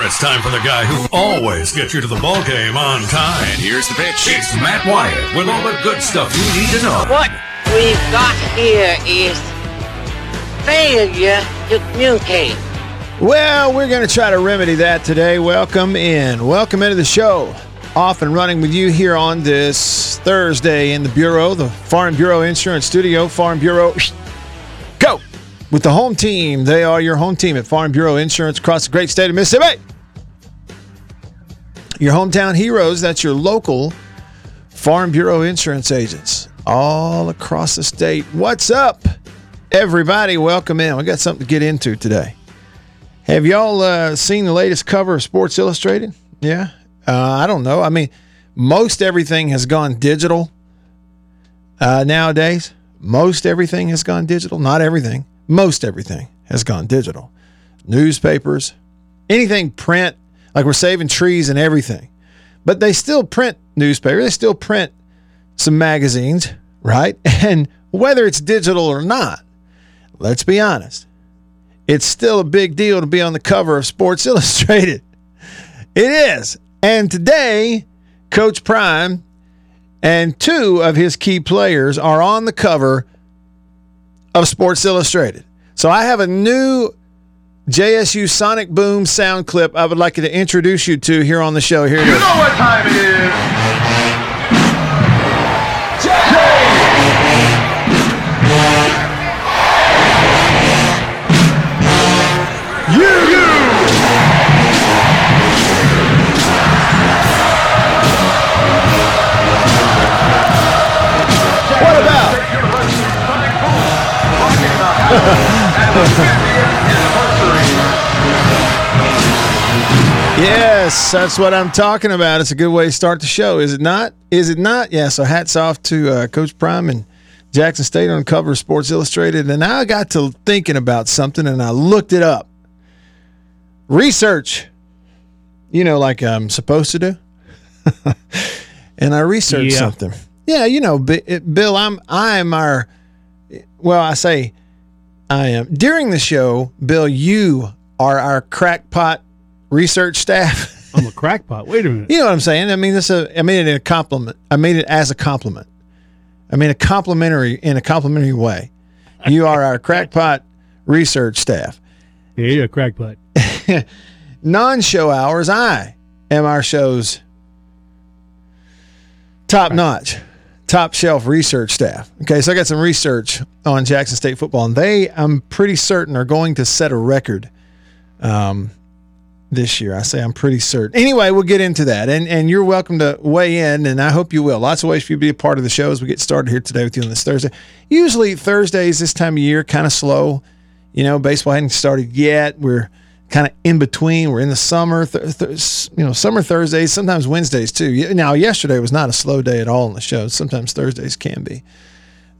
It's time for the guy who always gets you to the ball game on time. And here's the pitch. It's Matt Wyatt with all the good stuff you need to know. What we've got here is failure to communicate. Well, we're going to try to remedy that today. Welcome in. Welcome into the show. Off and running with you here on this Thursday in the Bureau, the Farm Bureau Insurance Studio. Farm Bureau, go! With the home team, they are your home team at Farm Bureau Insurance across the great state of Mississippi. Your hometown heroes, that's your local Farm Bureau insurance agents all across the state. What's up, everybody? Welcome in. We got something to get into today. Have y'all uh, seen the latest cover of Sports Illustrated? Yeah. Uh, I don't know. I mean, most everything has gone digital uh, nowadays. Most everything has gone digital. Not everything. Most everything has gone digital. Newspapers, anything print, like we're saving trees and everything. But they still print newspapers. They still print some magazines, right? And whether it's digital or not, let's be honest, it's still a big deal to be on the cover of Sports Illustrated. It is. And today, Coach Prime and two of his key players are on the cover of Sports Illustrated. So I have a new JSU Sonic Boom sound clip I would like to introduce you to here on the show. Here it You is. know what time it is. What about? Yes, that's what I'm talking about. It's a good way to start the show, is it not? Is it not? Yeah. So hats off to uh, Coach Prime and Jackson State on cover of Sports Illustrated. And I got to thinking about something and I looked it up. Research, you know, like I'm supposed to do. and I researched Yeah. something. Yeah, you know, Bill, I'm I am our well, I say I am during the show, Bill, you are our crackpot research staff. I'm a crackpot. Wait a minute. you know what I'm saying? I mean, this a I made it in a compliment. I made it as a compliment. I mean, a complimentary in a complimentary way. You are our crackpot research staff. Yeah, you're a crackpot. Non-show hours, I am our show's top notch, top shelf research staff. Okay, so I got some research on Jackson State football, and they, I'm pretty certain, are going to set a record um, this year. I say I'm pretty certain. Anyway, we'll get into that, and and you're welcome to weigh in, and I hope you will. Lots of ways for you to be a part of the show as we get started here today with you on this Thursday. Usually Thursdays this time of year kind of slow. You know, baseball hadn't started yet. We're kind of in between. We're in the summer, th- th- you know, summer Thursdays, sometimes Wednesdays too. Now, yesterday was not a slow day at all on the show. Sometimes Thursdays can be.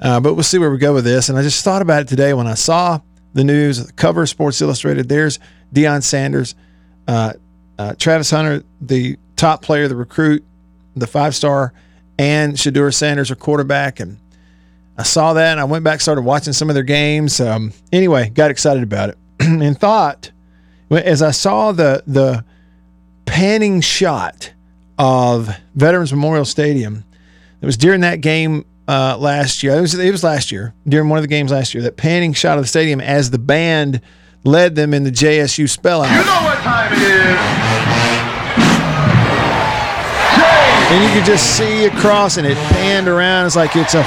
Uh, but we'll see where we go with this. And I just thought about it today when I saw the news, the cover of Sports Illustrated. There's Deion Sanders, uh, uh, Travis Hunter, the top player, the recruit, the five star, and Shedeur Sanders, are quarterback. And I saw that and I went back, started watching some of their games. Um, anyway, got excited about it and thought, as I saw the the panning shot of Veterans Memorial Stadium, it was during that game uh, last year. It was, it was last year during one of the games last year. That panning shot of the stadium as the band led them in the JSU spell You know what time it is. and you could just see across, and it panned around. It's like it's a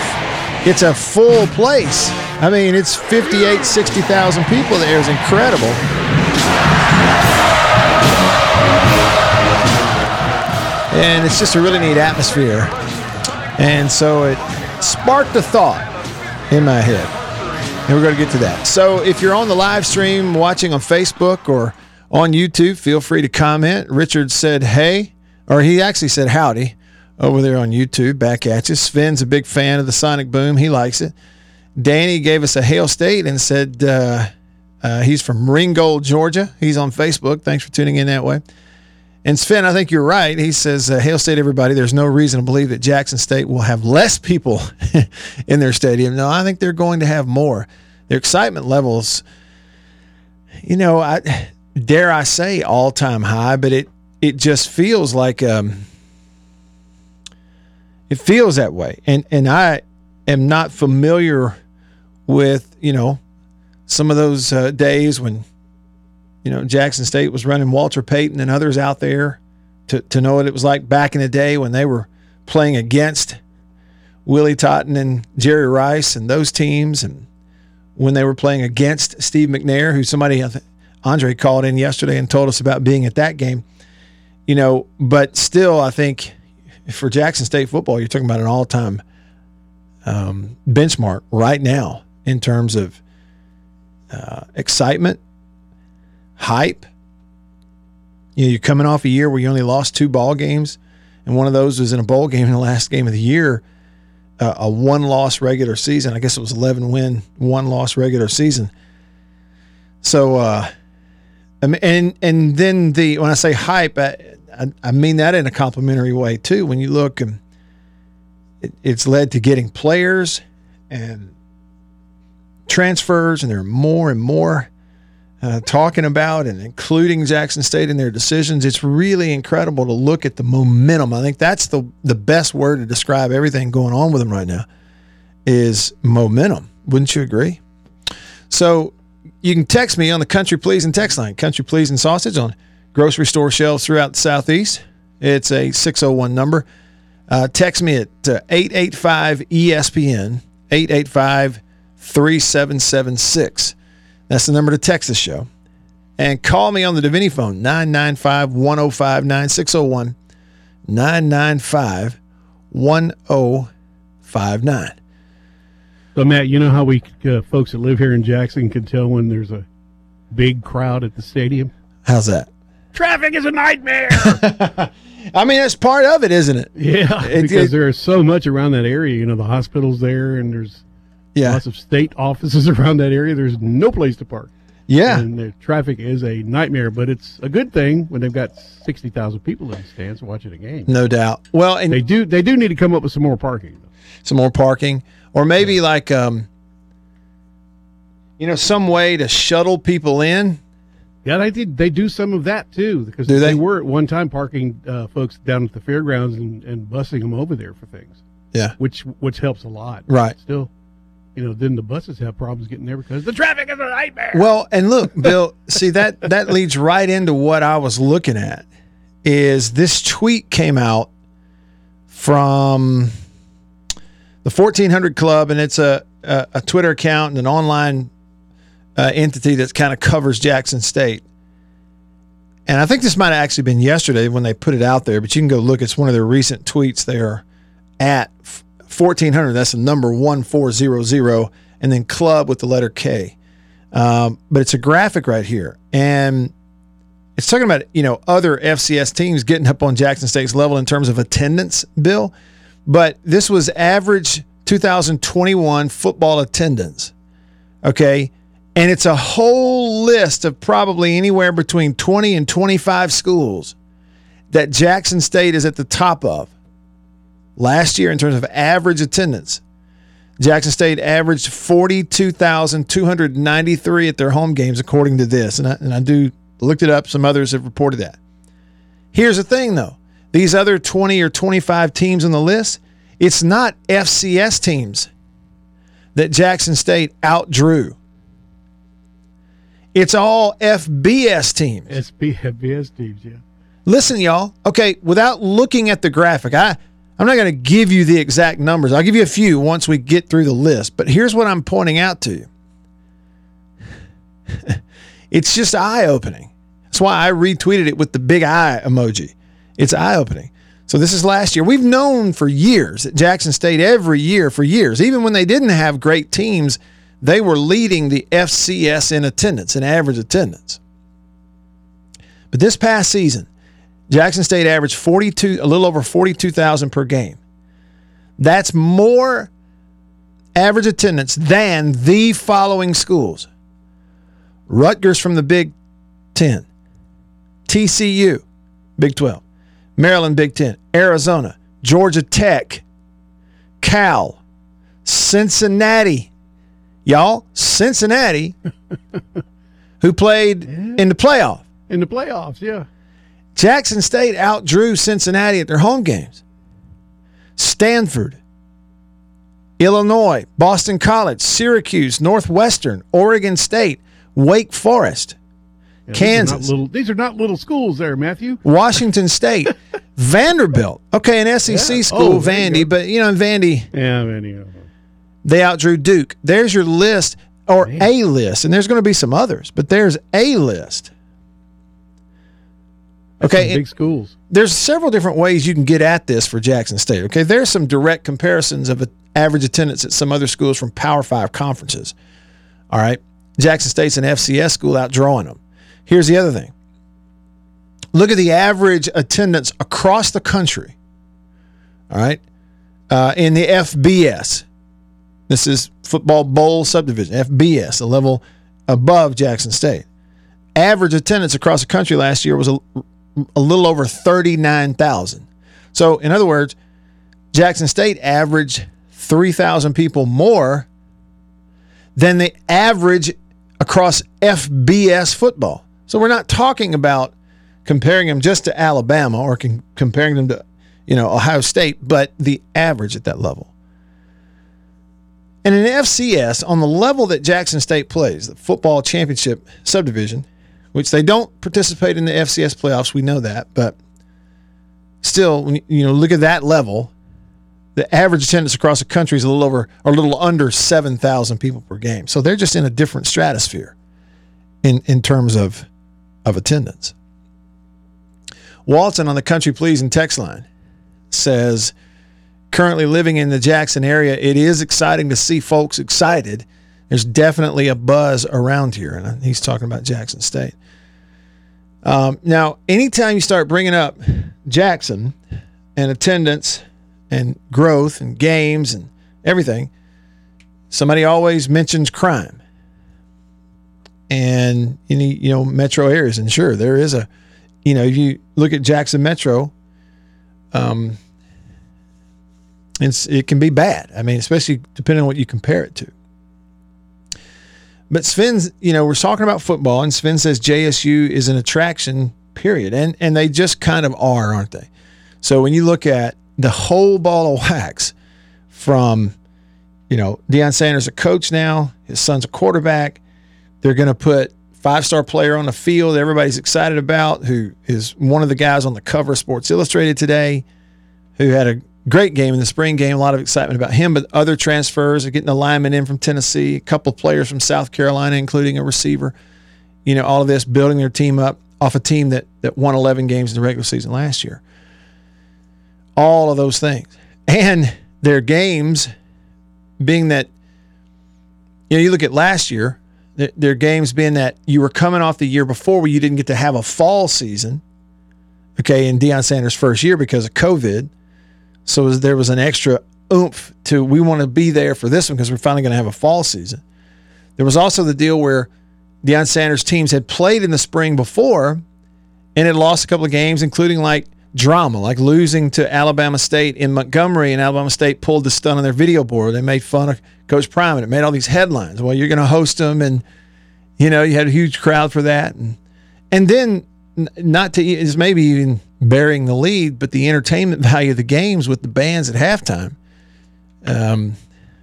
it's a full place. I mean, it's 58, 60,000 people there. It's incredible. And it's just a really neat atmosphere. And so it sparked a thought in my head. And we're going to get to that. So if you're on the live stream watching on Facebook or on YouTube, feel free to comment. Richard said, hey, or he actually said howdy over there on YouTube. Back at you. Sven's a big fan of the Sonic Boom. He likes it. Danny gave us a Hail State and said uh, uh, he's from Ringgold, Georgia. He's on Facebook. Thanks for tuning in that way. And Sven, I think you're right. He says, uh, Hail State, everybody. There's no reason to believe that Jackson State will have less people in their stadium. No, I think they're going to have more. Their excitement levels, you know, I dare I say, all time high, but it it just feels like um, it feels that way, and and I am not familiar with you know some of those uh, days when you know Jackson State was running Walter Payton and others out there to to know what it was like back in the day when they were playing against Willie Totten and Jerry Rice and those teams, and when they were playing against Steve McNair, who somebody Andre called in yesterday and told us about being at that game. You know, but still, I think for Jackson State football, you're talking about an all-time um, benchmark right now in terms of uh, excitement, hype. You know, you're coming off a year where you only lost two ball games, and one of those was in a bowl game in the last game of the year. Uh, a one-loss regular season. I guess it was 11 win, one loss regular season. So, uh, and and then the when I say hype, I, I, I mean that in a complimentary way too. When you look, and it, it's led to getting players and transfers, and there are more and more uh, talking about and including Jackson State in their decisions. It's really incredible to look at the momentum. I think that's the the best word to describe everything going on with them right now is momentum. Wouldn't you agree? So you can text me on the Country Pleasing text line, Country Pleasing Sausage on grocery store shelves throughout the Southeast. It's a 601 number. Uh, text me at uh, 885 ESPN, 885 3776. That's the number to Texas show. And call me on the Davini phone, 995 105 9601, 995 1059. So Matt, you know how we uh, folks that live here in Jackson can tell when there's a big crowd at the stadium. How's that? Traffic is a nightmare. I mean, that's part of it, isn't it? yeah, It- because it- there's so much around that area. You know, the hospital's there, and there's Yeah. lots of state offices around that area. There's no place to park. Yeah. and the traffic is a nightmare. But it's a good thing when they've got sixty thousand people in the stands watching a game. No doubt. Well, and They do. They do need to come up with some more parking. some more parking, or maybe like um, you know, some way to shuttle people in. Yeah, they did. They do some of that too, because Do they? were at one time parking uh, folks down at the fairgrounds and, and busing them over there for things, Yeah. which which helps a lot. Right. Still, you know, then the buses have problems getting there because the traffic is a nightmare. Well, and look, Bill, see that that leads right into what I was looking at. Is this tweet came out from the 1400 Club, and it's a a, a Twitter account and an online uh, entity that kind of covers Jackson State. And I think this might have actually been yesterday when they put it out there, but you can go look. It's one of their recent tweets. They are at 1400. That's the number 1400, and then club with the letter K. Um, but it's a graphic right here. And it's talking about, you know, other FCS teams getting up on Jackson State's level in terms of attendance, Bill. But this was average 2021 football attendance. Okay. And it's a whole list of probably anywhere between 20 and 25 schools that Jackson State is at the top of last year in terms of average attendance. Jackson State averaged 42,293 at their home games, according to this. And I, and I do looked it up. Some others have reported that. Here's the thing, though these other 20 or 25 teams on the list, it's not FCS teams that Jackson State outdrew. It's all FBS teams. SB FBS teams, yeah. Listen, y'all. Okay, without looking at the graphic, I I'm not going to give you the exact numbers. I'll give you a few once we get through the list. But here's what I'm pointing out to you. it's just eye opening. That's why I retweeted it with the big eye emoji. It's eye opening. So this is last year. We've known for years at Jackson State every year for years, even when they didn't have great teams, they were leading the FCS in attendance, in average attendance. But this past season, Jackson State averaged 42, a little over 42,000 per game. That's more average attendance than the following schools Rutgers from the Big 10, TCU, Big 12, Maryland, Big 10, Arizona, Georgia Tech, Cal, Cincinnati. Y'all, Cincinnati, who played in the playoff. in the playoffs. Yeah. Jackson State outdrew Cincinnati at their home games. Stanford, Illinois, Boston College, Syracuse, Northwestern, Oregon State, Wake Forest, Yeah, these are Kansas. little, these are not little schools there, Matthew. Washington State, Vanderbilt. Okay, an SEC Yeah. school, Oh, there you Vandy, but you know, in Vandy, Yeah, anyhow. they outdrew Duke. There's your list or Man. a list, and there's going to be some others, but there's a list. Okay, big schools. there's several different ways you can get at this for Jackson State. Okay, there's some direct comparisons of average attendance at some other schools from Power Five conferences. All right, Jackson State's an FCS school outdrawing them. Here's the other thing. Look at the average attendance across the country. All right, uh, in the FBS. This is football bowl subdivision FBS, a level above Jackson State. Average attendance across the country last year was a, a little over 39,000. So, in other words, Jackson State averaged 3,000 people more than the average across FBS football. So, we're not talking about comparing them just to Alabama or con- comparing them to, you know, Ohio State, but the average at that level. And in FCS, on the level that Jackson State plays, the football championship subdivision, which they don't participate in the FCS playoffs. We know that, but still, you, know, look at that level. The average attendance across the country is a little over or a little under seven thousand people per game. So they're just in a different stratosphere in in terms of of attendance. Walton on the Country Pleasing text line says, currently living in the Jackson area, it is exciting to see folks excited. There's definitely a buzz around here, and he's talking about Jackson State. Um, now, anytime you start bringing up Jackson and attendance and growth and games and everything, somebody always mentions crime. And you you know, metro areas, and sure, there is a, you know, if you look at Jackson Metro, um, it's it can be bad. I mean, especially depending on what you compare it to. But Sven's, you know, we're talking about football, and Sven says JSU is an attraction, period. And and they just kind of are, aren't they? So when you look at the whole ball of wax from, you know, Deion Sanders a coach now, his son's a quarterback. They're going to put five star player on the field everybody's excited about, who is one of the guys on the cover of Sports Illustrated today, who had a great game in the spring game. A lot of excitement about him, but other transfers are getting a lineman in from Tennessee, a couple of players from South Carolina, including a receiver. You know, all of this building their team up off a team that that won 11 games in the regular season last year. All of those things, and their games being that you know you look at last year, th- their games being that you were coming off the year before where you didn't get to have a fall season. Okay, in Deion Sanders' first year because of COVID. So was- there was an extra oomph to we want to be there for this one because we're finally going to have a fall season. There was also the deal where Deion Sanders' teams had played in the spring before and had lost a couple of games, including like drama, like losing to Alabama State in Montgomery, and Alabama State pulled the stunt on their video board. They made fun of Coach Prime, and it made all these headlines. Well, you're going to host them, and you know you had a huge crowd for that, and and then not to is maybe even bearing the lead, but the entertainment value of the games with the bands at halftime, um,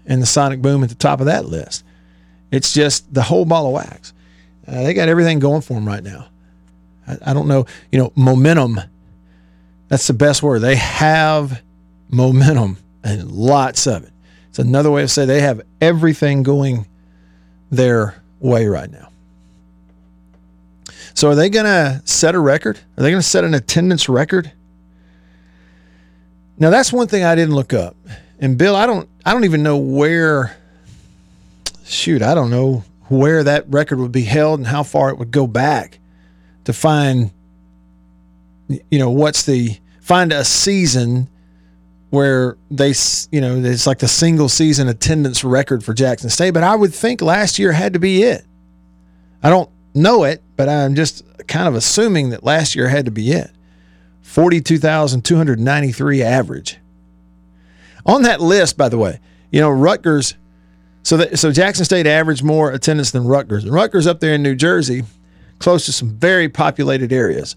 and the sonic boom at the top of that list. It's just the whole ball of wax. Uh, they got everything going for them right now. I, I don't know, you know, momentum. That's the best word. They have momentum and lots of it. It's another way to say they have everything going their way right now. So are they going to set a record? Are they going to set an attendance record? Now that's one thing I didn't look up. And Bill, I don't I don't even know where shoot, I don't know where that record would be held and how far it would go back to find you know what's the find a season where they you know it's like the single season attendance record for Jackson State but I would think last year had to be it. I don't know it but I'm just kind of assuming that last year had to be it. 42,293 average. On that list by the way, you know Rutgers so that, so Jackson State averaged more attendance than Rutgers. And Rutgers up there in New Jersey, close to some very populated areas.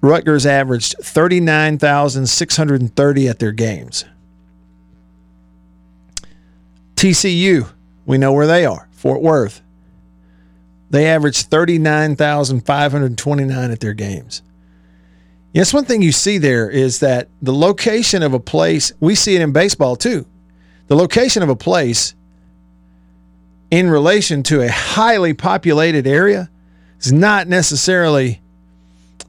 Rutgers averaged 39,630 at their games. TCU, we know where they are, Fort Worth. They averaged 39,529 at their games. Yes, one thing you see there is that the location of a place, we see it in baseball too. The location of a place in relation to a highly populated area does not necessarily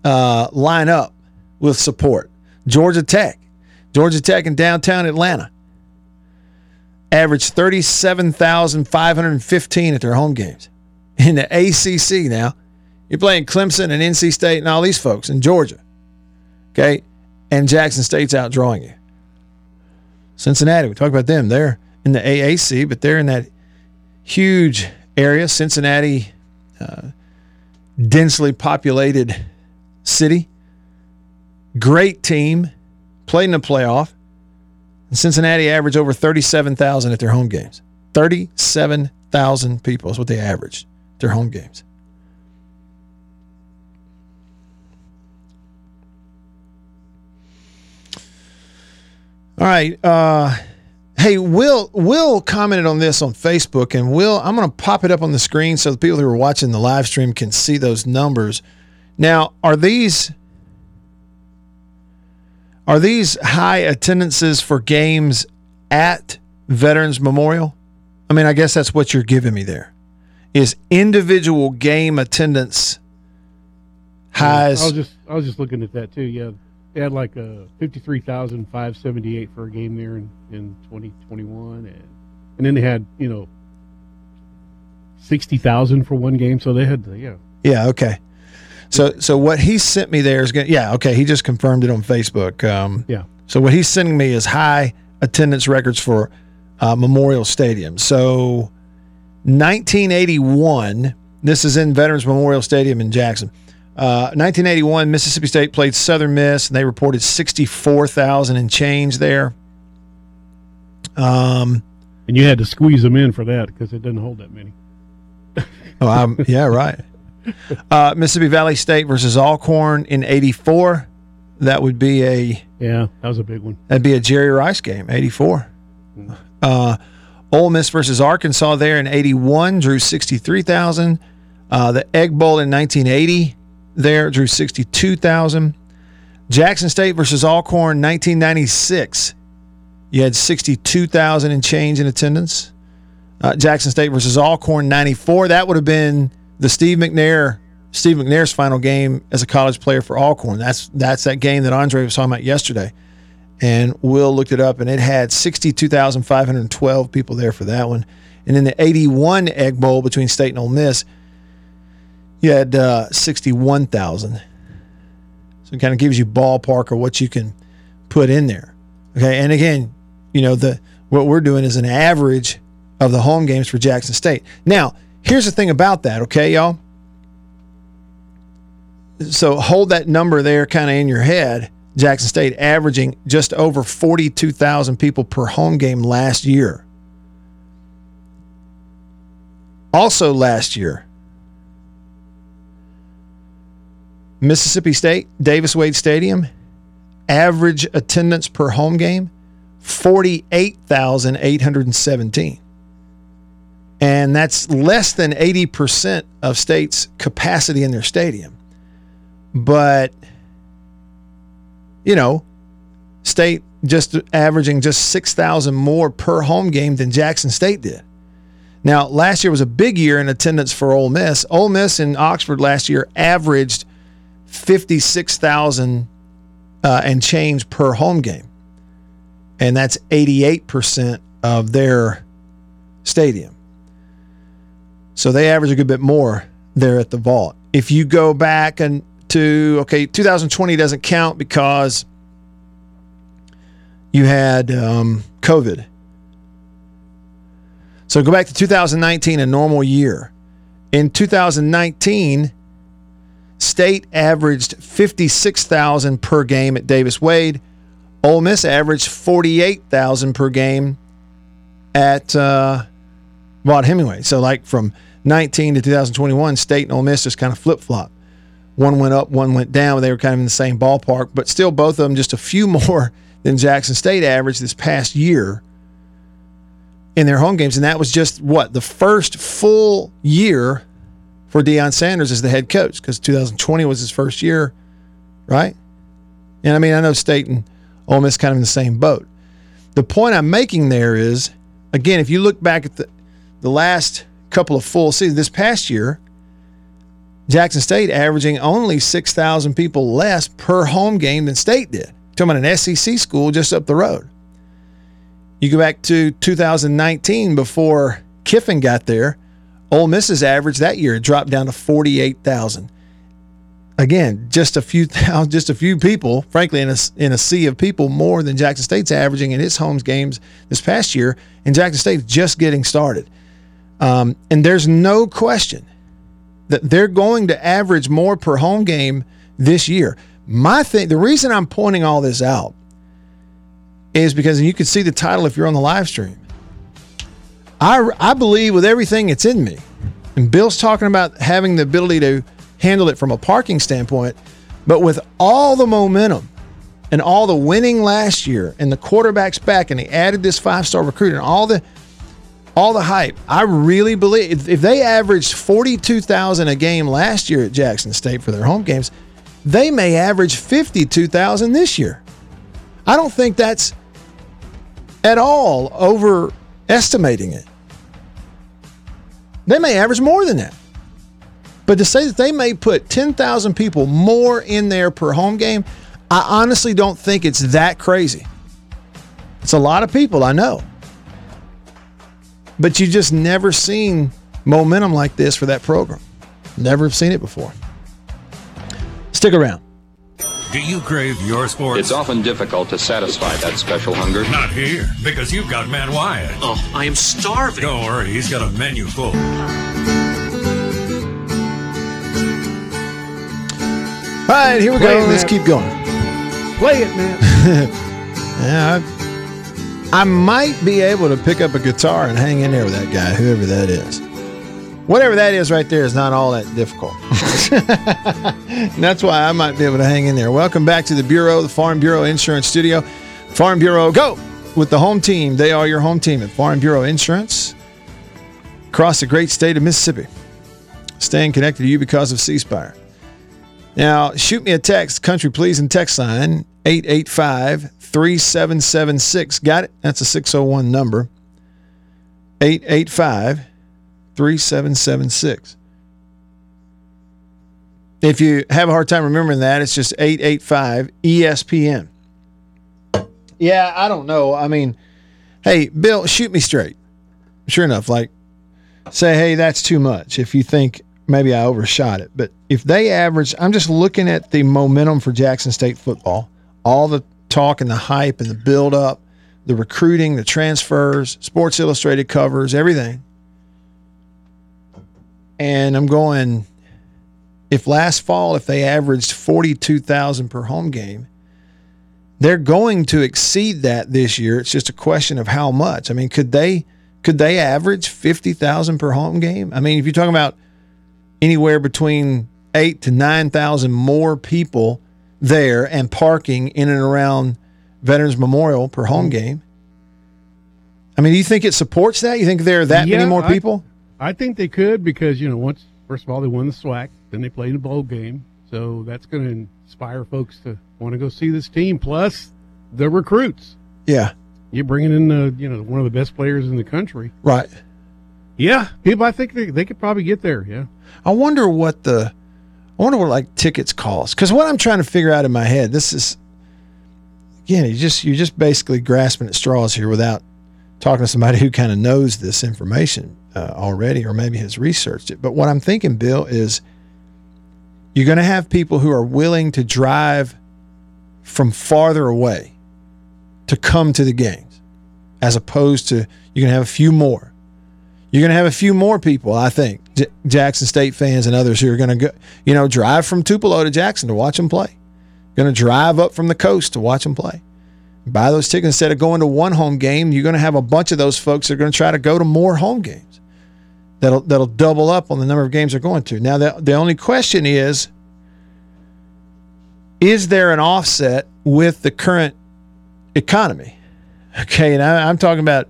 uh, line up with support. Georgia Tech, Georgia Tech in downtown Atlanta, averaged 37,515 at their home games. In the ACC now, you're playing Clemson and NC State and all these folks in Georgia. Okay. And Jackson State's outdrawing you. Cincinnati, we talked about them. They're in the AAC, but they're in that huge area. Cincinnati, uh, densely populated city. Great team. Played in the playoff. And Cincinnati averaged over 37,000 at their home games. 37,000 people is what they averaged their home games. All right. Uh, hey, Will Will commented on this on Facebook, and Will, I'm going to pop it up on the screen so the people who are watching the live stream can see those numbers. Now, are these are these high attendances for games at Veterans Memorial? I mean, I guess that's what you're giving me there. Is individual game attendance highs? I was just I was just looking at that too. Yeah, they had like a fifty three thousand five seventy eight for a game there in in twenty twenty one, and and then they had you know sixty thousand for one game. So they had the, yeah Yeah. Okay. So so what he sent me there is going. Yeah. Okay. He just confirmed it on Facebook. Um, yeah So what he's sending me is high attendance records for uh, Memorial Stadium. So 1981. This is in Veterans Memorial Stadium in Jackson. Uh, 1981, Mississippi State played Southern Miss, and they reported 64,000 and change there. Um, and you had to squeeze them in for that because it doesn't hold that many. oh, I'm, yeah, right. Uh, Mississippi Valley State versus Alcorn in '84. That would be a Yeah, that was a big one. That'd be a Jerry Rice game, 84. Uh, Ole Miss versus Arkansas there in 81 drew 63,000. Uh, the Egg Bowl in 1980 there drew 62,000. Jackson State versus Alcorn 1996. You had 62,000 and change in attendance. Uh, Jackson State versus Alcorn 94. That would have been the Steve McNair Steve McNair's final game as a college player for Alcorn. That's that's that game that Andre was talking about yesterday. And Will looked it up, and it had 62,512 people there for that one. And in the 81 Egg Bowl between State and Ole Miss, you had uh, 61,000. So it kind of gives you ballpark of what you can put in there. Okay, and again, you know the what we're doing is an average of the home games for Jackson State. Now, here's the thing about that, okay, y'all. So hold that number there, kind of in your head. Jackson State averaging just over 42,000 people per home game last year. Also, last year, Mississippi State, Davis Wade Stadium, average attendance per home game, 48,817. And that's less than 80% of state's capacity in their stadium. But, you know, state just averaging just 6,000 more per home game than Jackson State did. Now, last year was a big year in attendance for Ole Miss. Ole Miss in Oxford last year averaged 56,000 uh, and change per home game. And that's 88% of their stadium. So they average a good bit more there at the Vaught. If you go back and to, okay, 2020 doesn't count because you had um, COVID. So go back to 2019, a normal year. In 2019, State averaged 56,000 per game at Davis Wade. Ole Miss averaged 48,000 per game at uh, Vaught Hemingway. So like from 19 to 2021, State and Ole Miss just kind of flip flop. One went up, one went down. They were kind of in the same ballpark, but still both of them just a few more than Jackson State average this past year in their home games. And that was just what? The first full year for Deion Sanders as the head coach because 2020 was his first year, right? And I mean, I know State and Ole Miss kind of in the same boat. The point I'm making there is, again, if you look back at the, the last couple of full seasons, this past year, Jackson State averaging only 6,000 people less per home game than State did. Talking about an SEC school just up the road. You go back to 2019 before Kiffin got there, Ole Miss's average that year dropped down to 48,000. Again, just a few thousand, just a few people, frankly, in a, in a sea of people, more than Jackson State's averaging in its home games this past year, and Jackson State's just getting started. Um, and there's no question that they're going to average more per home game this year. My thing, the reason I'm pointing all this out is because you can see the title if you're on the live stream. I, I believe with everything that's in me, and Bill's talking about having the ability to handle it from a parking standpoint, but with all the momentum and all the winning last year and the quarterback's back and they added this five-star recruit and all the all the hype, I really believe if, they averaged 42,000 a game last year at Jackson State for their home games, they may average 52,000 this year. I don't think that's at all overestimating it. They may average more than that. But to say that they may put 10,000 people more in there per home game, I honestly don't think it's that crazy. It's a lot of people, I know. But you just never seen momentum like this for that program. Never have seen it before. Stick around. Do you crave your sports? It's often difficult to satisfy that special hunger. Not here, because you've got Matt Wyatt. Oh, I am starving. Don't worry, he's got a menu full. All right, here we Play go. it, Let's keep going. Play it, man. Yeah, I, I might be able to pick up a guitar and hang in there with that guy, whoever that is. Whatever that is right there is not all that difficult. that's why I might be able to hang in there. Welcome back to the Bureau, the Farm Bureau Insurance Studio. Farm Bureau, go with the home team. They are your home team at Farm Bureau Insurance across the great state of Mississippi. Staying connected to you because of C Spire. Now, shoot me a text, country please, and text line 885 3776. Got it? That's a 601 number. 885 3776. If you have a hard time remembering that, it's just 885 ESPN. Yeah, I don't know. I mean, hey, Bill, shoot me straight. Sure enough, like, say, hey, that's too much if you think maybe I overshot it. But if they average, I'm just looking at the momentum for Jackson State football, all the talk and the hype and the build up, the recruiting, the transfers, Sports Illustrated covers, everything. And I'm going, if last fall, if they averaged 42,000 per home game, they're going to exceed that this year. It's just a question of how much. I mean, could they could they average 50,000 per home game? I mean, if you're talking about anywhere between 8 to 9,000 more people there and parking in and around Veterans Memorial per home hmm. game. I mean, do you think it supports that? You think there are that many Yeah, more I- people? I think they could because you know once first of all they won the SWAC, then they played in a bowl game, so that's going to inspire folks to want to go see this team. Plus the recruits, yeah, you're bringing in the you know one of the best players in the country. right. Yeah, people, I think they, they could probably get there. Yeah, I wonder what the I wonder what like tickets cost because what I'm trying to figure out in my head this is again you just you're just basically grasping at straws here without talking to somebody who kind of knows this information uh, already or maybe has researched it. But what I'm thinking, Bill, is you're going to have people who are willing to drive from farther away to come to the games, as opposed to you're going to have a few more. You're going to have a few more people, I think, J- Jackson State fans and others who are going to go, you know, drive from Tupelo to Jackson to watch them play. Going to drive up from the coast to watch them play. Buy those tickets instead of going to one home game. You're going to have a bunch of those folks that are going to try to go to more home games. that'll that'll double up on the number of games they're going to. Now the the only question is is there an offset with the current economy? Okay, and I, I'm talking about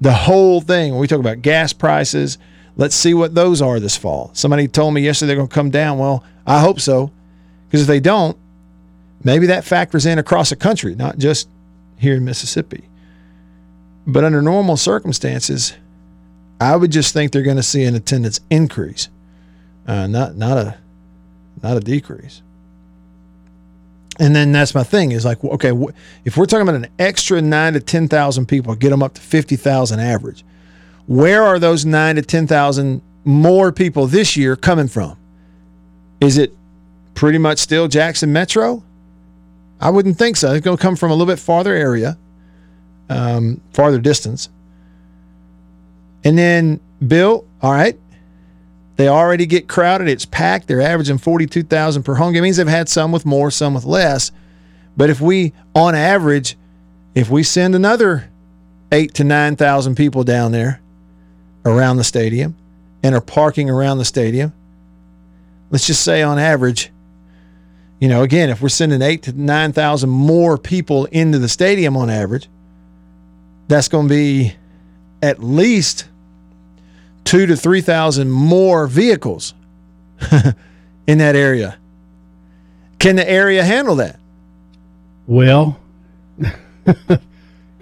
the whole thing. When we talk about gas prices, let's see what those are this fall. Somebody told me yesterday they're going to come down. Well, I hope so, because if they don't, maybe that factors in across the country, not just here in Mississippi. But under normal circumstances, I would just think they're going to see an attendance increase, uh, not not a not a decrease. And then that's my thing is like, okay, if we're talking about an extra nine to ten thousand people, get them up to fifty thousand average. Where are those nine to ten thousand more people this year coming from? Is it pretty much still Jackson Metro? I wouldn't think so. It's going to come from a little bit farther area, um, farther distance. And then Bill, all right, they already get crowded. It's packed. They're averaging 42,000 per home game. It means they've had some with more, some with less. But if we, on average, if we send another eight to 9,000 people down there around the stadium and are parking around the stadium, let's just say on average, you know, again, if we're sending eight to 9,000 more people into the stadium on average, that's going to be at least two to 3,000 more vehicles in that area. Can the area handle that? Well,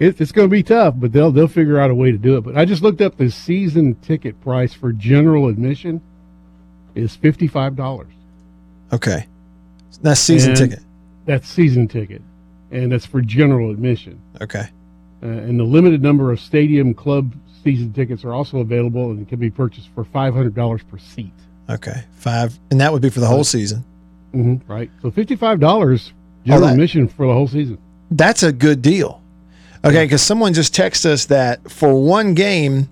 it, it's going to be tough, but they'll they'll figure out a way to do it. But I just looked up the season ticket price for general admission is fifty five dollars. Okay. That's season And- ticket. That's season ticket, and that's for general admission. Okay. Uh, and the limited number of stadium club season tickets are also available and can be purchased for five hundred dollars per seat. Okay. Five. And that would be for the whole season. Mm-hmm. Right. So fifty five dollars general admission for the whole season. That's a good deal. Okay, because someone just texted us that for one game,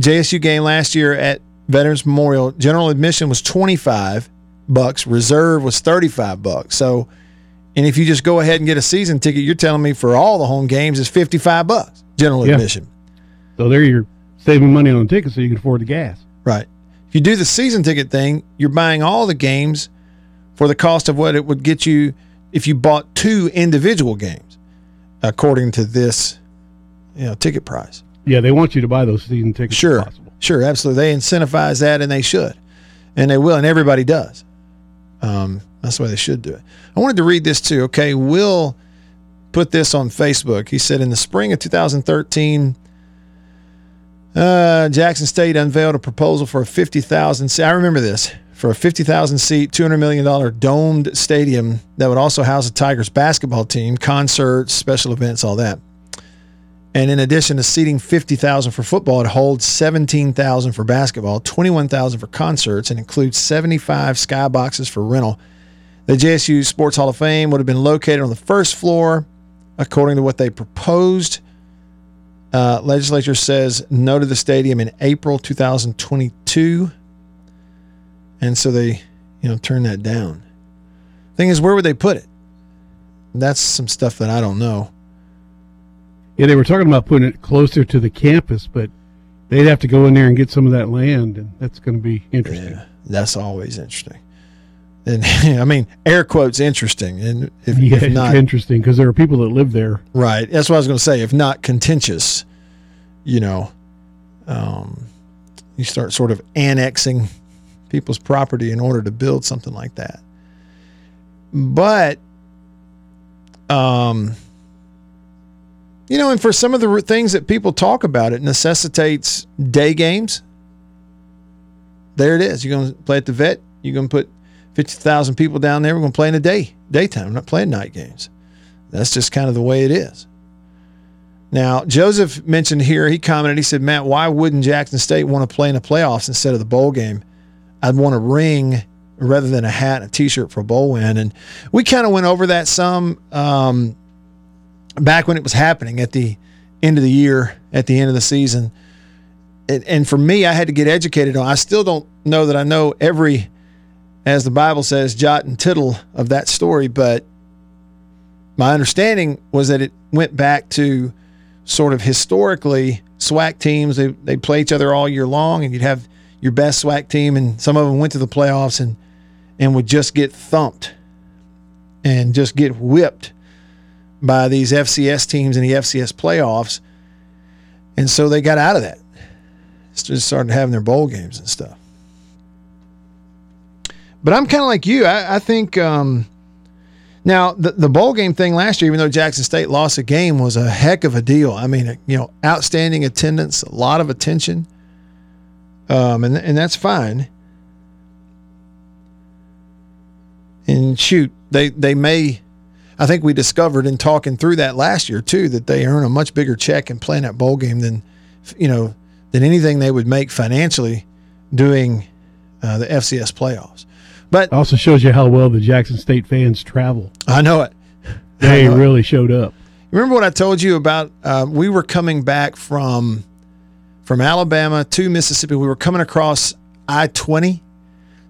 JSU game last year at Veterans Memorial, general admission was twenty five bucks, reserve was thirty five bucks. So, and if you just go ahead and get a season ticket, you're telling me for all the home games is fifty five bucks general Yeah. admission. So there you're saving money on the ticket so you can afford the gas. Right. If you do the season ticket thing, you're buying all the games for the cost of what it would get you if you bought two individual games, according to this, you know, ticket price. Yeah, they want you to buy those season tickets. Sure, sure, absolutely. They incentivize that, and they should, and they will, and everybody does. Um, that's the way they should do it. I wanted to read this too. Okay, Will put this on Facebook. He said in the spring of 2013. Uh, Jackson State unveiled a proposal for a 50,000 seat. I remember this for a 50,000 seat, $200 million domed stadium that would also house the Tigers basketball team, concerts, special events, all that. And in addition to seating 50,000 for football, it holds 17,000 for basketball, 21,000 for concerts, and includes 75 skyboxes for rental. The JSU Sports Hall of Fame would have been located on the first floor, according to what they proposed. Uh, legislature says no to the stadium in April 2022, and so they, you know, turn that down. Thing is, where would they put it? That's some stuff that I don't know. Yeah, they were talking about putting it closer to the campus, but they'd have to go in there and get some of that land, and that's going to be interesting. Yeah, that's always interesting. And I mean, air quotes interesting, and if, Yeah, if not interesting because there are people that live there. right, that's what I was going to say. If not contentious, you know, um, you start sort of annexing people's property in order to build something like that. But, um, you know, and for some of the things that people talk about, it necessitates day games. There it is. You're going to play at the vet. You're going to put 50,000 people down there. We're going to play in the day, daytime. We're not playing night games. That's just kind of the way it is. Now, Joseph mentioned here, he commented, he said, Matt, why wouldn't Jackson State want to play in the playoffs instead of the bowl game? I'd want a ring rather than a hat and a t shirt for a bowl win. And we kind of went over that some um, back when it was happening at the end of the year, at the end of the season. And, and for me, I had to get educated on. I still don't know that I know every, as the Bible says, jot and tittle of that story, but my understanding was that it went back to sort of historically SWAC teams. They they play each other all year long, and you'd have your best SWAC team, and some of them went to the playoffs and and would just get thumped and just get whipped by these FCS teams in the FCS playoffs, and so they got out of that. Just started having their bowl games and stuff. But I'm kind of like you. I, I think. Um, now, the, the bowl game thing last year, even though Jackson State lost a game, was a heck of a deal. I mean, you know, outstanding attendance, a lot of attention, um, and and that's fine. And shoot, they they may, I think we discovered in talking through that last year too that they earn a much bigger check in playing that bowl game than, you know, than anything they would make financially doing uh, the FCS playoffs. But Also shows you how well the Jackson State fans travel. I know it. They know it. really showed up. Remember what I told you about? Uh, we were coming back from from Alabama to Mississippi. We were coming across I twenty,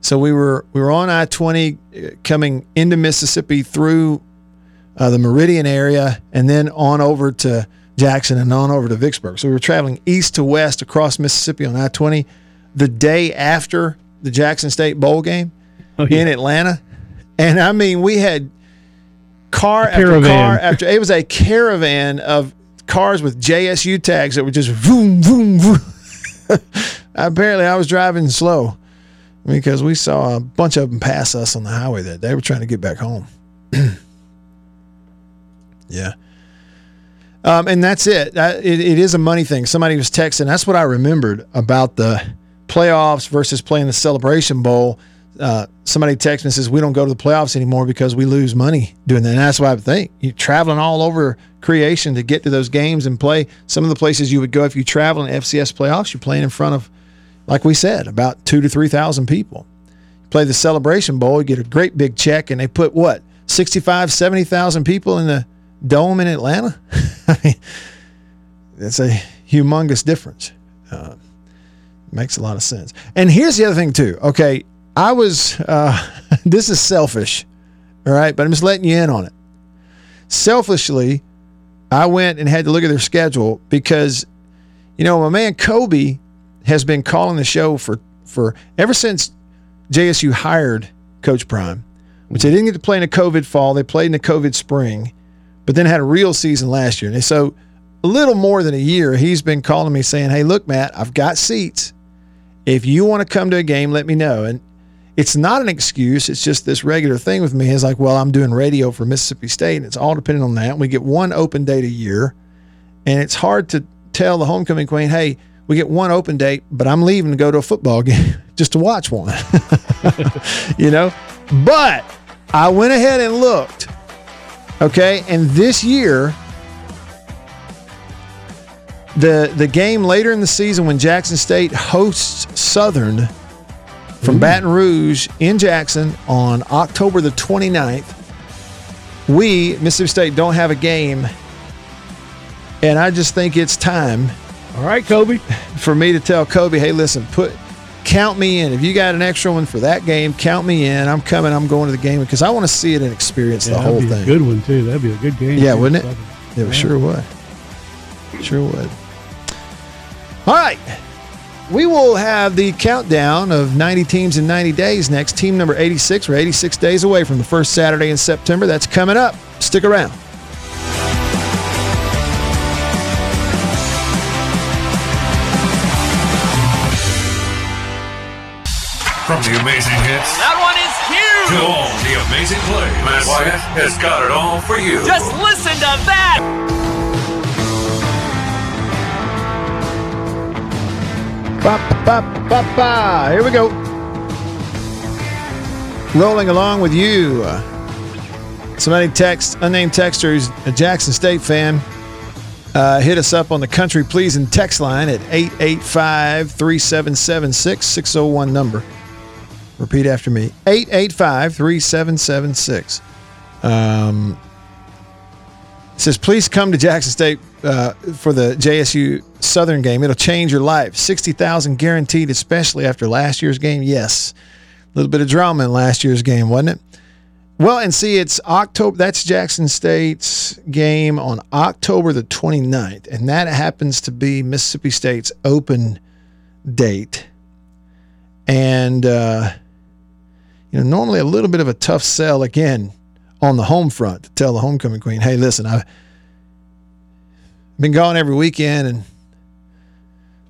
so we were we were on I twenty coming into Mississippi through uh, the Meridian area, and then on over to Jackson and on over to Vicksburg. So we were traveling east to west across Mississippi on I twenty. The day after the Jackson State bowl game Oh, yeah. in Atlanta, and I mean we had car after car after it was a caravan of cars with JSU tags that were just vroom vroom vroom. Apparently, I was driving slow because we saw a bunch of them pass us on the highway that they were trying to get back home. yeah. Um, and that's it. It. It is a money thing. Somebody was texting. That's what I remembered about the playoffs versus playing the Celebration Bowl. Uh, somebody texted and says we don't go to the playoffs anymore because we lose money doing that. And that's what I think. You're traveling all over creation to get to those games and play. Some of the places you would go if you travel in FCS playoffs, you're playing in front of, like we said, about two to three thousand people. You play the Celebration Bowl, you get a great big check, and they put what 65, 70,000 people in the dome in Atlanta. I mean, that's a humongous difference. Uh, makes a lot of sense. And here's the other thing too. Okay, I was. Uh, this is selfish, all right, but I'm just letting you in on it. Selfishly, I went and had to look at their schedule because, you know, my man Kobe has been calling the show for for ever since JSU hired Coach Prime, which they didn't get to play in a COVID fall. They played in the COVID spring, but then had a real season last year. And so, a little more than a year, he's been calling me saying, "Hey, look, Matt, I've got seats. If you want to come to a game, let me know." And it's not an excuse. It's just this regular thing with me is like, well, I'm doing radio for Mississippi State, and it's all dependent on that. We get one open date a year, and it's hard to tell the homecoming queen, hey, we get one open date, but I'm leaving to go to a football game just to watch one. you know? But I went ahead and looked. Okay. And this year, the the game later in the season when Jackson State hosts Southern from Baton Rouge in Jackson on October the 29th. We, Mississippi State, don't have a game. And I just think it's time All right, Kobe. for me to tell Kobe, hey, listen, put count me in. If you got an extra one for that game, count me in. I'm coming. I'm going to the game because I want to see it and experience the Yeah, whole that'd be thing. a good one too. That'd be a good game. Yeah, wouldn't it? It sure would. Sure would. All right. We will have the countdown of 90 teams in 90 days next. Team number 86. We're 86 days away from the first Saturday in September. That's coming up. Stick around. From the amazing hits That one is huge. to huge! all the amazing plays, Matt Wyatt has got it all for you. Just listen to that! Ba, ba, ba, ba. Here we go. Rolling along with you. Somebody text, unnamed texter who's a Jackson State fan, uh, hit us up on the country pleasing text line at 885 3776 601 number. Repeat after me 885 3776. Um, says, please come to Jackson State uh, for the JSU Southern game. It'll change your life. 60,000 guaranteed, especially after last year's game. Yes. A little bit of drama in last year's game, wasn't it? Well, and see, it's October. That's Jackson State's game on October the 29th, and that happens to be Mississippi State's open date. And uh, you know, normally a little bit of a tough sell again on the home front to tell the homecoming queen, "Hey, listen, I've been gone every weekend and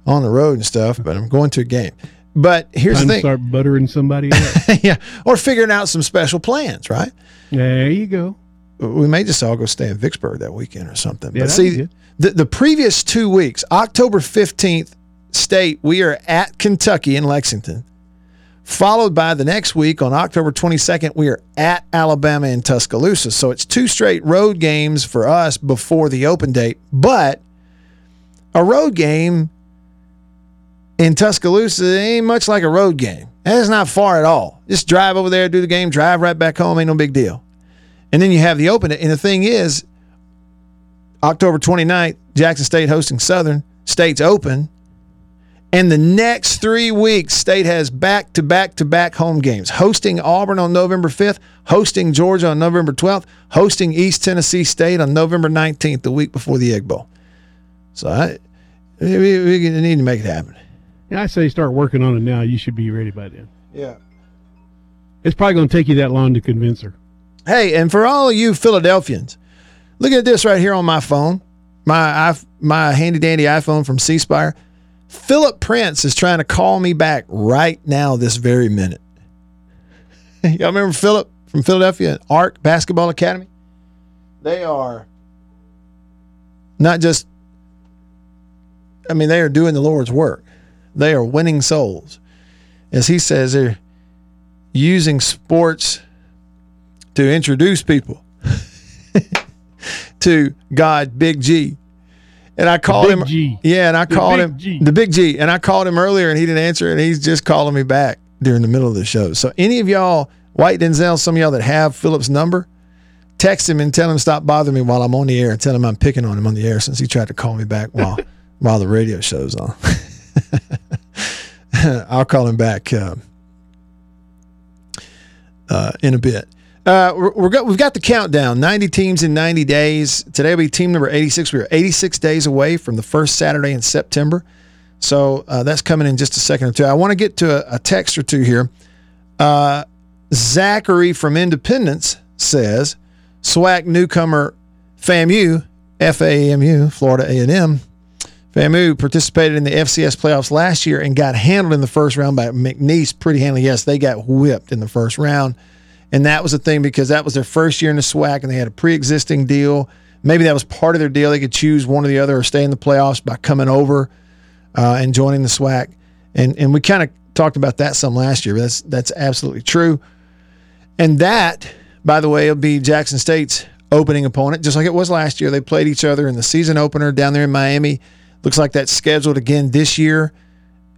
on the road and stuff, but I'm going to a game." But here's Time the thing, start buttering somebody up. yeah, or figuring out some special plans, right? there you go. we may just all go stay in Vicksburg that weekend or something. Yeah, but see, the, the previous two weeks, October 15th, state, we are at Kentucky in Lexington. Followed by the next week on October 22nd, we are at Alabama in Tuscaloosa. So it's two straight road games for us before the open date. But a road game in Tuscaloosa it ain't much like a road game. It's not far at all. Just drive over there, do the game, drive right back home. Ain't no big deal. And then you have the open. And the thing is, October 29th, Jackson State hosting Southern. State's open. And the next three weeks, State has back to back to back home games. Hosting Auburn on November 5th, hosting Georgia on November 12th, hosting East Tennessee State on November 19th, the week before the Egg Bowl. So I, we, we need to make it happen. Yeah, I say start working on it now. You should be ready by then. Yeah. It's probably going to take you that long to convince her. Hey, and for all of you Philadelphians, look at this right here on my phone, my my handy dandy iPhone from C Spire. Philip Prince is trying to call me back right now, this very minute. Y'all remember Philip from Philadelphia Arc Basketball Academy? They are not just, I mean, they are doing the Lord's work. They are winning souls. As he says, they're using sports to introduce people to God, Big G. And I called him. G. Yeah, and I The called him G. the Big G, and I called him earlier, and he didn't answer, and he's just calling me back during the middle of the show. So any of y'all, White Denzel, some of y'all that have Philip's number, text him and tell him stop bothering me while I'm on the air, and tell him I'm picking on him on the air since he tried to call me back while while the radio show's on. I'll call him back uh, uh, in a bit. Uh, we're, got, we've got the countdown 90 teams in 90 days. Today will be team number 86. We are 86 days away from the first Saturday in September. So uh, that's coming in just a second or two. I want to get to a, a text or two here. Uh, Zachary from Independence says, SWAC newcomer FAMU, FAMU, Florida A&M, FAMU participated in the FCS playoffs last year and got handled in the first round by McNeese pretty handily. Yes, they got whipped in the first round. And that was the thing because that was their first year in the SWAC and they had a pre existing deal. Maybe that was part of their deal. They could choose one or the other or stay in the playoffs by coming over uh, and joining the SWAC. And and we kind of talked about that some last year, but that's that's absolutely true. And that, by the way, will be Jackson State's opening opponent, just like it was last year. They played each other in the season opener down there in Miami. Looks like that's scheduled again this year.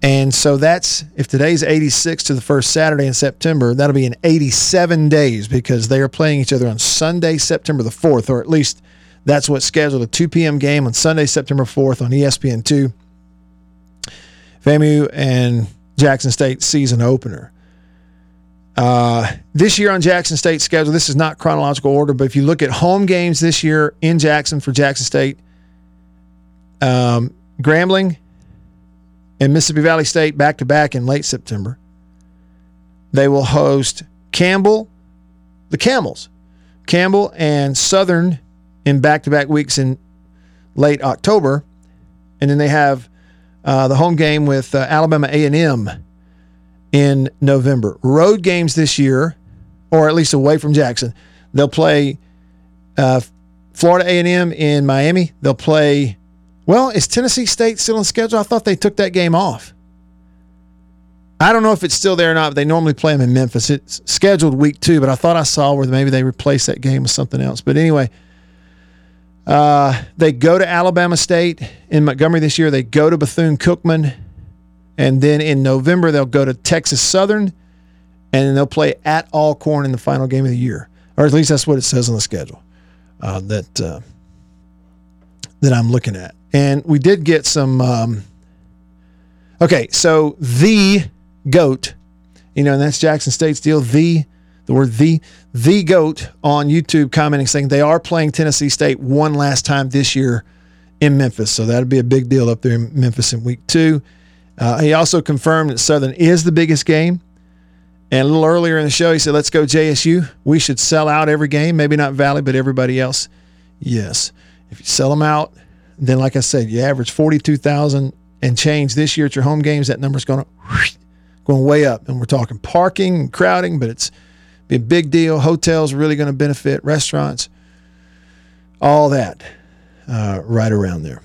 And so that's if today's 86 to the first Saturday in September, that'll be in 87 days because they are playing each other on Sunday, September the 4th, or at least that's what's scheduled a 2 p.m. game on Sunday, September 4th on E ESPN2. FAMU and Jackson State season opener. Uh, this year on Jackson State's schedule, this is not chronological order, but if you look at home games this year in Jackson for Jackson State, um, Grambling and Mississippi Valley State back to back in late September. They will host Campbell, the Camels, Campbell and Southern in back to back weeks in late October, and then they have uh, the home game with uh, Alabama A and M in November. Road games this year, or at least away from Jackson, they'll play uh, Florida A and M in Miami. They'll play. Well, is Tennessee State still on schedule? I thought they took that game off. I don't know if it's still there or not, but they normally play them in Memphis. It's scheduled week two, but I thought I saw where maybe they replaced that game with something else. But anyway, uh, they go to Alabama State in Montgomery this year. They go to Bethune Cookman. And then in November, they'll go to Texas Southern and they'll play at Alcorn in the final game of the year. Or at least that's what it says on the schedule uh, that, uh, that I'm looking at. And we did get some. Um, okay, so the GOAT, you know, and that's Jackson State's deal. The the word the the goat on YouTube commenting saying they are playing Tennessee State one last time this year in Memphis. So that'll be a big deal up there in Memphis in week two. Uh, he also confirmed that Southern is the biggest game. And a little earlier in the show, he said, Let's go, JSU. We should sell out every game. Maybe not Valley, but everybody else. Yes. If you sell them out, then, like I said, you average 42,000 and change this year at your home games. That number's going to going way up. And we're talking parking and crowding, but it's be a big deal. Hotels really going to benefit, restaurants, all that uh, right around there.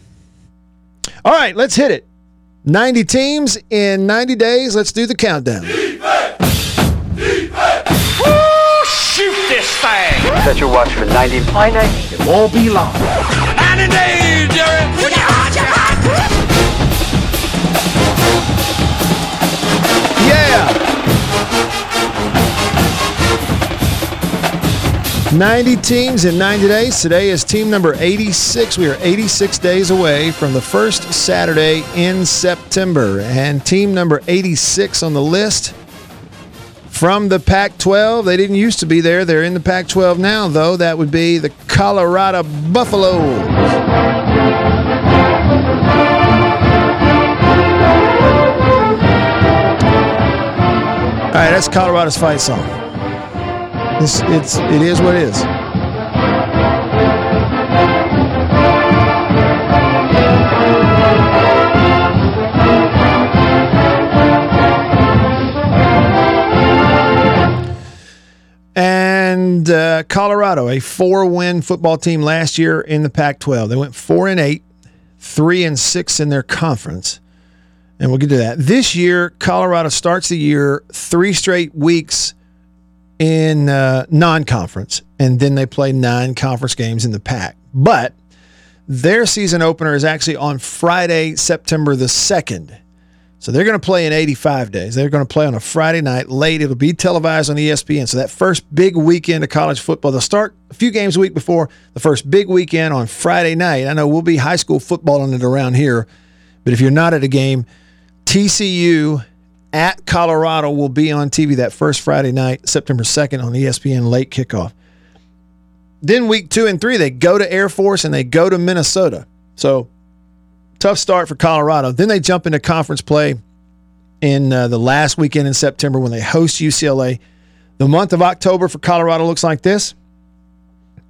All right, let's hit it. 90 teams in 90 days. Let's do the countdown. Shoot this thing! Set your watch for 90. It won't be long. 90 days, Yeah. 90 teams in 90 days. Today is team number 86. We are 86 days away from the first Saturday in September. And team number 86 on the list from the Pac 12. They didn't used to be there. They're in the Pac 12 now, though. That would be the Colorado Buffaloes. Right, that's Colorado's fight song. It's, it's it is what it is. And uh, Colorado, a four-win football team last year in the Pac-12. They went four and eight, three and six in their conference, and we'll get to that. This year, Colorado starts the year three straight weeks in uh, non-conference, and then they play nine conference games in the pack. But their season opener is actually on Friday, September the second. So they're going to play in 85 days. They're going to play on a Friday night late. It'll be televised on ESPN. So that first big weekend of college football, they'll start a few games a week before the first big weekend on Friday night. I know we'll be high school footballing it around here, but if you're not at a game, TCU at Colorado will be on TV that first Friday night, September 2nd on ESPN late kickoff. Then week two and three, they go to Air Force and they go to Minnesota. So tough start for Colorado. Then they jump into conference play in uh, the last weekend in September when they host UCLA. The month of October for Colorado looks like this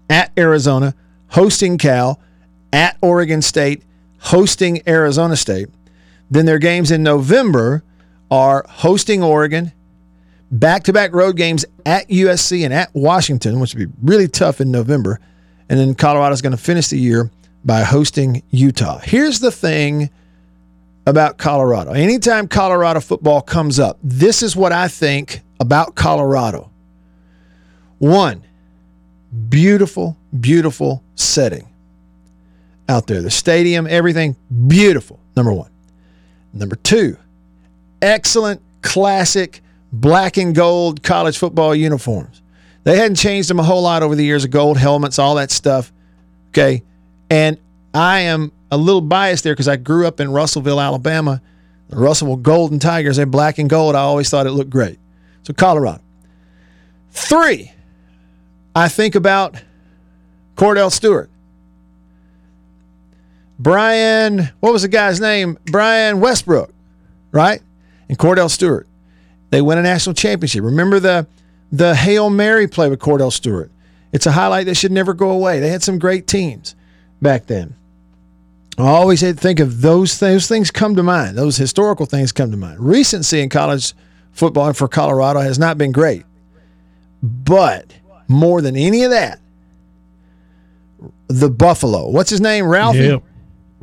at Arizona, hosting Cal, at Oregon State, hosting Arizona State. Then their games in November are hosting Oregon, back to back road games at USC and at Washington, which would be really tough in November. And then Colorado's going to finish the year by hosting Utah. Here's the thing about Colorado. Anytime Colorado football comes up, this is what I think about Colorado. One, beautiful, beautiful setting out there. The stadium, everything, beautiful. Number one. Number two, excellent, classic black and gold college football uniforms. They hadn't changed them a whole lot over the years of gold helmets, all that stuff. Okay. And I am a little biased there because I grew up in Russellville, Alabama. The Russellville Golden Tigers, they're black and gold. I always thought it looked great. So, Colorado. Three, I think about Kordell Stewart. Brian, what was the guy's name? Brian Westbrook, right? And Kordell Stewart. They win a national championship. Remember the the Hail Mary play with Kordell Stewart. It's a highlight that should never go away. They had some great teams back then. I always had to think of those things. Those things come to mind. Those historical things come to mind. Recency in college football for Colorado has not been great. But more than any of that, the Buffalo. What's his name? Ralphie? Yep.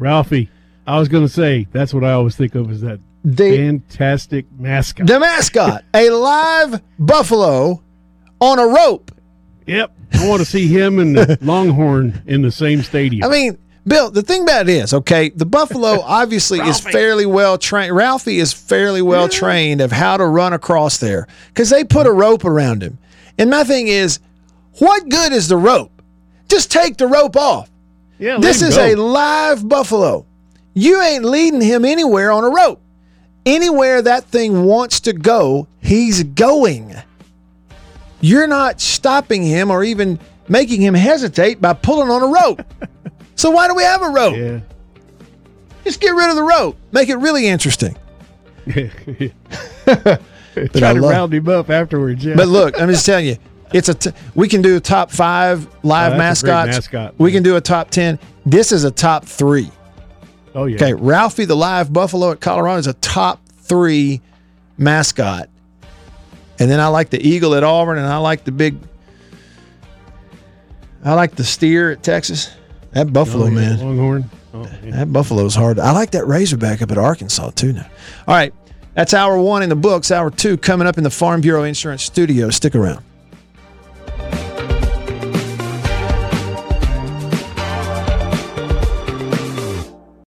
Ralphie. I was going to say that's what I always think of as that The- fantastic mascot. The mascot, a live buffalo on a rope. yep. I want to see him and the Longhorn in the same stadium. I mean, Bill, the thing about it is, okay, the buffalo obviously is fairly well trained. Ralphie is fairly well trained of how to run across there because they put a rope around him. And my thing is, what good is the rope? Just take the rope off. Yeah, This is go. a live buffalo. You ain't leading him anywhere on a rope. Anywhere that thing wants to go, he's going. you're not stopping him or even making him hesitate by pulling on a rope. so why do we have a rope? Yeah. Just get rid of the rope. Make it really interesting. Try I to love- round him up afterwards. Yeah. But look, I'm just telling you, it's a. T- we can do a top five live Oh, that's a great mascots. mascot. We can do a top ten. This is a top three. oh yeah. Okay, Ralphie the live buffalo at Colorado is a top three mascot. And then I like the eagle at Auburn, and I like the big. I like the steer at Texas. That buffalo Oh, yeah, man. Longhorn. Oh, yeah. That buffalo's hard. I like that razorback up at Arkansas too now. All right. That's hour one in the books. Hour two coming up in the Farm Bureau Insurance Studio. Stick around.